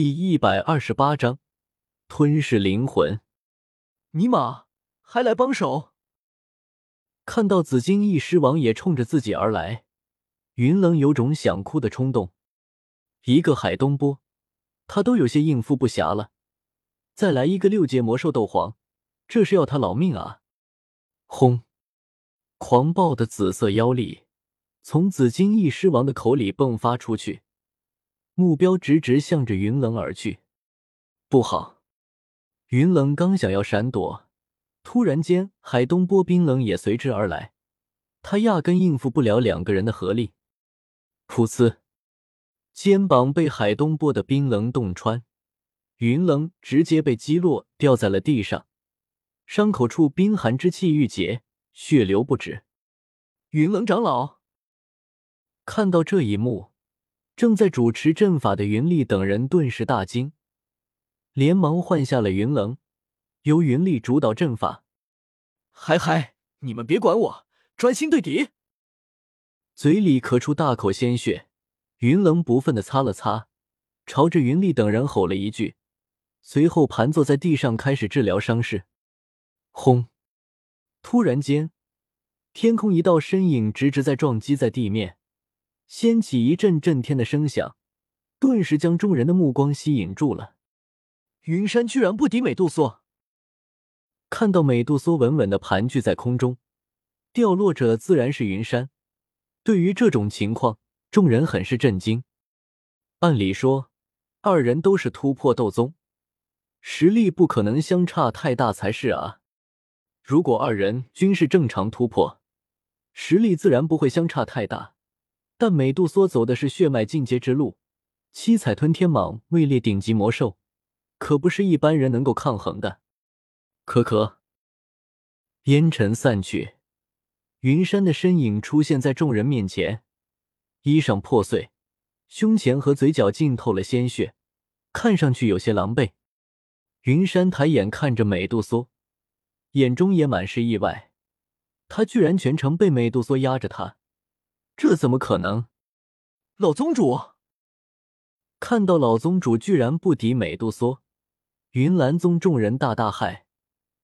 第一百二十八章吞噬灵魂。尼玛，还来帮手！看到紫金翼狮王也冲着自己而来，云冷有种想哭的冲动。一个海东波，他都有些应付不暇了，再来一个六阶魔兽斗皇，这是要他老命啊！轰！狂暴的紫色妖力从紫金翼狮王的口里迸发出去。目标直直向着云冷而去，不好！云冷刚想要闪躲，突然间海东波冰冷也随之而来，他压根应付不了两个人的合力。噗呲，肩膀被海东波的冰冷洞穿，云冷直接被击落，掉在了地上，伤口处冰寒之气郁结，血流不止。云冷长老看到这一幕。正在主持阵法的云丽等人顿时大惊，连忙换下了云棱，由云丽主导阵法。嗨嗨，你们别管我，专心对敌！嘴里咳出大口鲜血，云棱不忿的擦了擦，朝着云丽等人吼了一句，随后盘坐在地上开始治疗伤势。轰！突然间，天空一道身影直直在撞击在地面。掀起一阵震天的声响，顿时将众人的目光吸引住了。云山居然不敌美杜莎！看到美杜莎稳稳的盘踞在空中，掉落者自然是云山。对于这种情况，众人很是震惊。按理说，二人都是突破斗宗，实力不可能相差太大才是啊。如果二人均是正常突破，实力自然不会相差太大。但美杜莎走的是血脉进阶之路，七彩吞天蟒位列顶级魔兽，可不是一般人能够抗衡的。可可，烟尘散去，云山的身影出现在众人面前，衣裳破碎，胸前和嘴角浸透了鲜血，看上去有些狼狈。云山抬眼看着美杜莎，眼中也满是意外，他居然全程被美杜莎压着他。这怎么可能？老宗主看到老宗主居然不敌美杜莎，云岚宗众人大大骇，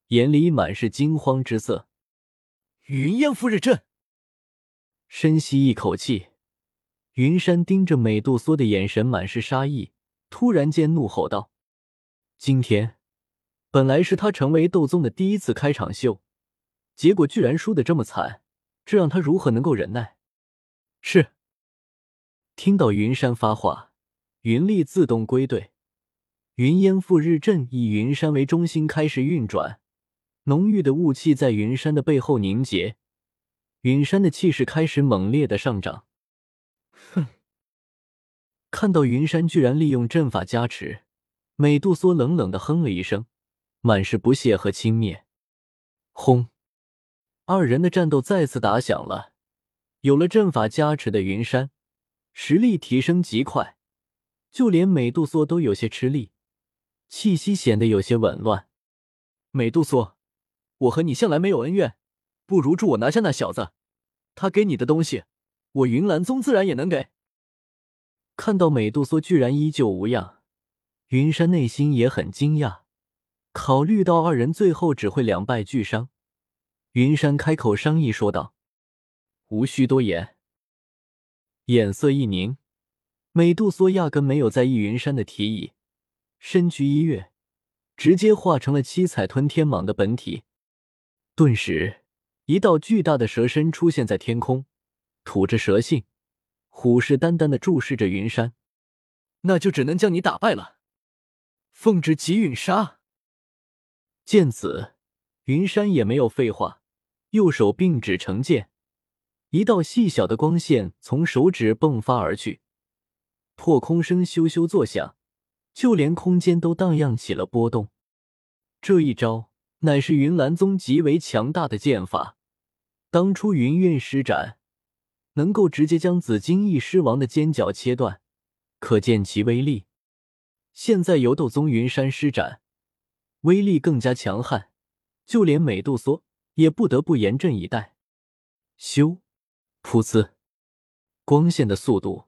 眼里满是惊慌之色。云烟赴日阵，深吸一口气，云山盯着美杜莎的眼神满是杀意，突然间怒吼道：“今天本来是他成为斗宗的第一次开场秀，结果居然输的这么惨，这让他如何能够忍耐？”是。听到云山发话，云力自动归队，云烟赴日阵以云山为中心开始运转，浓郁的雾气在云山的背后凝结，云山的气势开始猛烈的上涨。哼！看到云山居然利用阵法加持，美杜莎冷冷的哼了一声，满是不屑和轻蔑。轰！二人的战斗再次打响了。有了阵法加持的云山，实力提升极快，就连美杜莎都有些吃力，气息显得有些紊乱。美杜莎，我和你向来没有恩怨，不如助我拿下那小子。他给你的东西，我云岚宗自然也能给。看到美杜莎居然依旧无恙，云山内心也很惊讶。考虑到二人最后只会两败俱伤，云山开口商议说道。无需多言。眼色一凝，美杜莎压根没有在意云山的提议，身躯一跃，直接化成了七彩吞天蟒的本体。顿时，一道巨大的蛇身出现在天空，吐着蛇信，虎视眈眈的注视着云山。那就只能将你打败了。奉旨极陨杀。见此，云山也没有废话，右手并指成剑。一道细小的光线从手指迸发而去，破空声咻咻作响，就连空间都荡漾起了波动。这一招乃是云岚宗极为强大的剑法，当初云韵施展，能够直接将紫金翼狮王的尖角切断，可见其威力。现在由斗宗云山施展，威力更加强悍，就连美杜莎也不得不严阵以待。咻！噗呲，光线的速度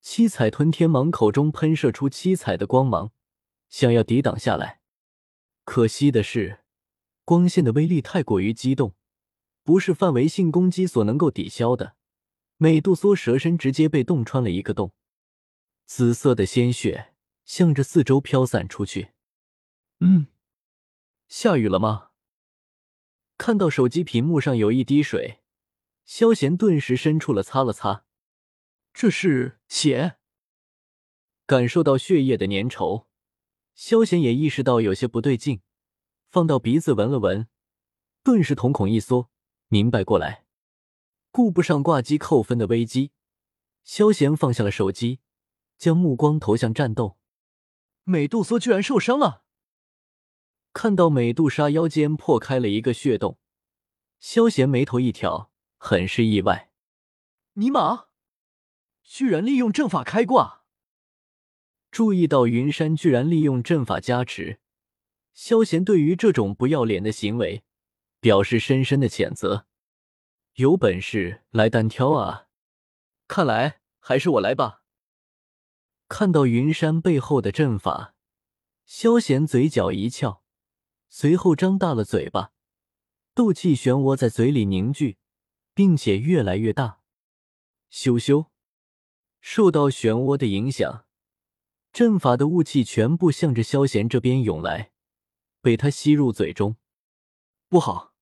七彩吞天蟒口中喷射出七彩的光芒，想要抵挡下来。可惜的是，光线的威力太过于激动，不是范围性攻击所能够抵消的。美杜莎蛇身直接被洞穿了一个洞，紫色的鲜血向着四周飘散出去。嗯，下雨了吗？看到手机屏幕上有一滴水，萧贤顿时伸出了擦了擦。这是血。感受到血液的粘稠，萧贤也意识到有些不对劲，放到鼻子闻了闻，顿时瞳孔一缩，明白过来。顾不上挂机扣分的危机，萧贤放下了手机，将目光投向战斗。美杜莎居然受伤了！看到美杜莎腰间破开了一个血洞，萧贤眉头一挑，很是意外。尼玛，居然利用阵法开挂！注意到云山居然利用阵法加持，萧贤对于这种不要脸的行为表示深深的谴责。有本事来单挑啊！看来还是我来吧。看到云山背后的阵法，萧贤嘴角一翘，随后张大了嘴巴，斗气漩涡在嘴里凝聚，并且越来越大。咻咻，受到漩涡的影响，阵法的雾气全部向着萧贤这边涌来，被他吸入嘴中。不好！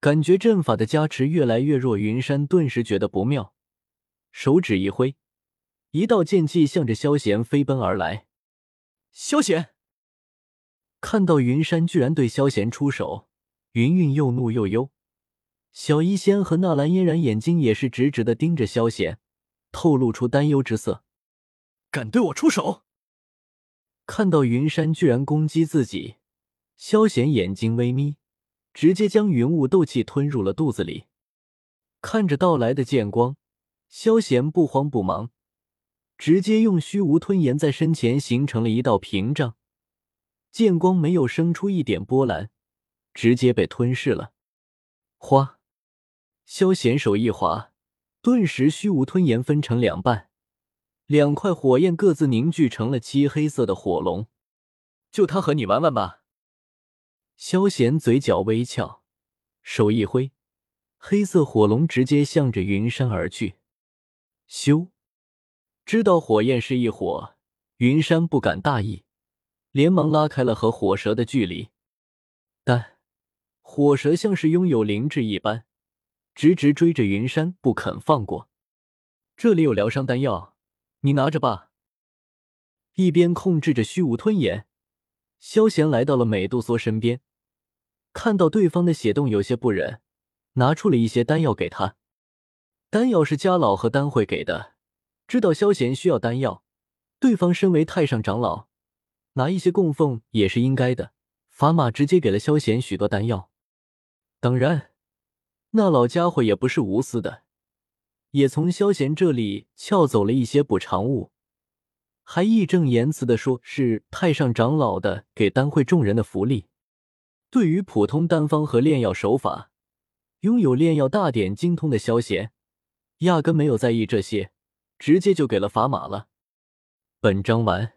感觉阵法的加持越来越弱，云山顿时觉得不妙，手指一挥，一道剑气向着萧贤飞奔而来。萧贤看到云山居然对萧贤出手，云云又怒又忧。小医仙和纳兰嫣然眼睛也是直直的盯着萧贤，透露出担忧之色。敢对我出手？看到云山居然攻击自己，萧贤眼睛微眯。直接将云雾斗气吞入了肚子里，看着到来的剑光，萧贤不慌不忙，直接用虚无吞炎在身前形成了一道屏障，剑光没有生出一点波澜，直接被吞噬了。哗！萧贤手一滑，顿时虚无吞炎分成两半，两块火焰各自凝聚成了漆黑色的火龙。就他和你玩玩吧。萧贤嘴角微翘，手一挥，黑色火龙直接向着云山而去。咻！知道火焰是一火，云山不敢大意，连忙拉开了和火蛇的距离。但火蛇像是拥有灵智一般，直直追着云山不肯放过。这里有疗伤丹药，你拿着吧。一边控制着虚无吞炎。萧贤来到了美杜莎身边，看到对方的血洞有些不忍，拿出了一些丹药给他。丹药是家老和丹会给的，知道萧贤需要丹药，对方身为太上长老，拿一些供奉也是应该的。砝码直接给了萧贤许多丹药，当然，那老家伙也不是无私的，也从萧贤这里撬走了一些补偿物。还义正言辞的说，是太上长老的给丹会众人的福利。对于普通丹方和炼药手法，拥有炼药大典精通的萧贤，压根没有在意这些，直接就给了砝码了。本章完。